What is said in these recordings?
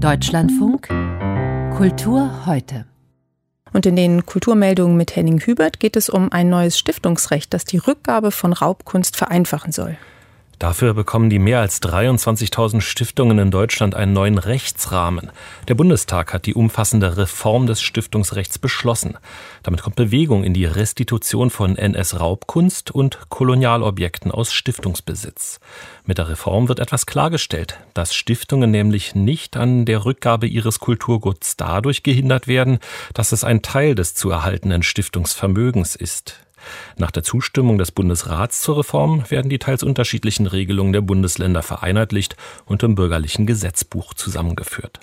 Deutschlandfunk Kultur heute. Und in den Kulturmeldungen mit Henning Hubert geht es um ein neues Stiftungsrecht, das die Rückgabe von Raubkunst vereinfachen soll. Dafür bekommen die mehr als 23.000 Stiftungen in Deutschland einen neuen Rechtsrahmen. Der Bundestag hat die umfassende Reform des Stiftungsrechts beschlossen. Damit kommt Bewegung in die Restitution von NS-Raubkunst und Kolonialobjekten aus Stiftungsbesitz. Mit der Reform wird etwas klargestellt, dass Stiftungen nämlich nicht an der Rückgabe ihres Kulturguts dadurch gehindert werden, dass es ein Teil des zu erhaltenen Stiftungsvermögens ist. Nach der Zustimmung des Bundesrats zur Reform werden die teils unterschiedlichen Regelungen der Bundesländer vereinheitlicht und im bürgerlichen Gesetzbuch zusammengeführt.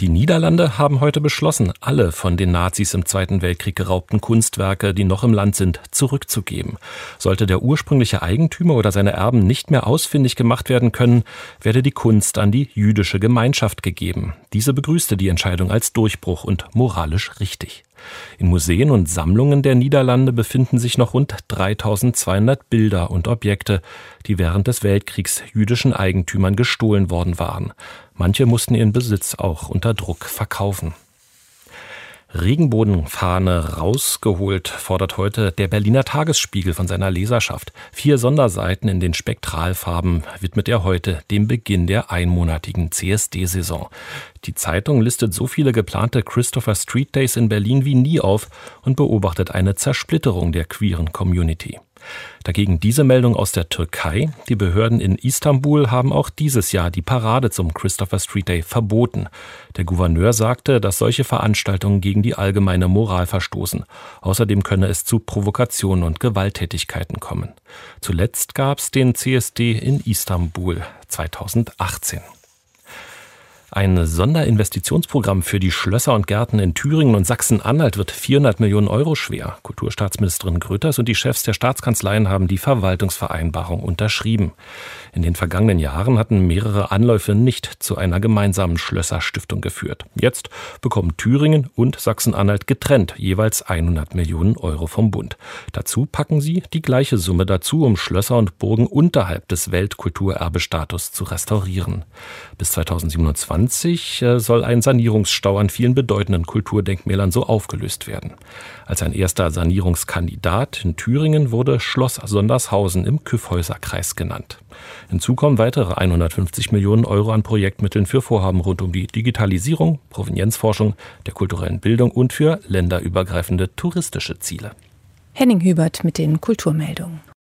Die Niederlande haben heute beschlossen, alle von den Nazis im Zweiten Weltkrieg geraubten Kunstwerke, die noch im Land sind, zurückzugeben. Sollte der ursprüngliche Eigentümer oder seine Erben nicht mehr ausfindig gemacht werden können, werde die Kunst an die jüdische Gemeinschaft gegeben. Diese begrüßte die Entscheidung als Durchbruch und moralisch richtig. In Museen und Sammlungen der Niederlande befinden sich noch rund 3200 Bilder und Objekte, die während des Weltkriegs jüdischen Eigentümern gestohlen worden waren. Manche mussten ihren Besitz auch unter Druck verkaufen. Regenbogenfahne rausgeholt, fordert heute der Berliner Tagesspiegel von seiner Leserschaft. Vier Sonderseiten in den Spektralfarben widmet er heute dem Beginn der einmonatigen CSD-Saison. Die Zeitung listet so viele geplante Christopher Street Days in Berlin wie nie auf und beobachtet eine Zersplitterung der queeren Community. Dagegen diese Meldung aus der Türkei. Die Behörden in Istanbul haben auch dieses Jahr die Parade zum Christopher Street Day verboten. Der Gouverneur sagte, dass solche Veranstaltungen gegen die allgemeine Moral verstoßen. Außerdem könne es zu Provokationen und Gewalttätigkeiten kommen. Zuletzt gab es den CSD in Istanbul 2018. Ein Sonderinvestitionsprogramm für die Schlösser und Gärten in Thüringen und Sachsen-Anhalt wird 400 Millionen Euro schwer. Kulturstaatsministerin Grütters und die Chefs der Staatskanzleien haben die Verwaltungsvereinbarung unterschrieben. In den vergangenen Jahren hatten mehrere Anläufe nicht zu einer gemeinsamen Schlösserstiftung geführt. Jetzt bekommen Thüringen und Sachsen-Anhalt getrennt jeweils 100 Millionen Euro vom Bund. Dazu packen sie die gleiche Summe dazu, um Schlösser und Burgen unterhalb des Weltkulturerbestatus zu restaurieren. Bis 2027 2020 äh, soll ein Sanierungsstau an vielen bedeutenden Kulturdenkmälern so aufgelöst werden. Als ein erster Sanierungskandidat in Thüringen wurde Schloss Sondershausen im Kyffhäuserkreis genannt. Hinzu kommen weitere 150 Millionen Euro an Projektmitteln für Vorhaben rund um die Digitalisierung, Provenienzforschung, der kulturellen Bildung und für länderübergreifende touristische Ziele. Henning Hubert mit den Kulturmeldungen.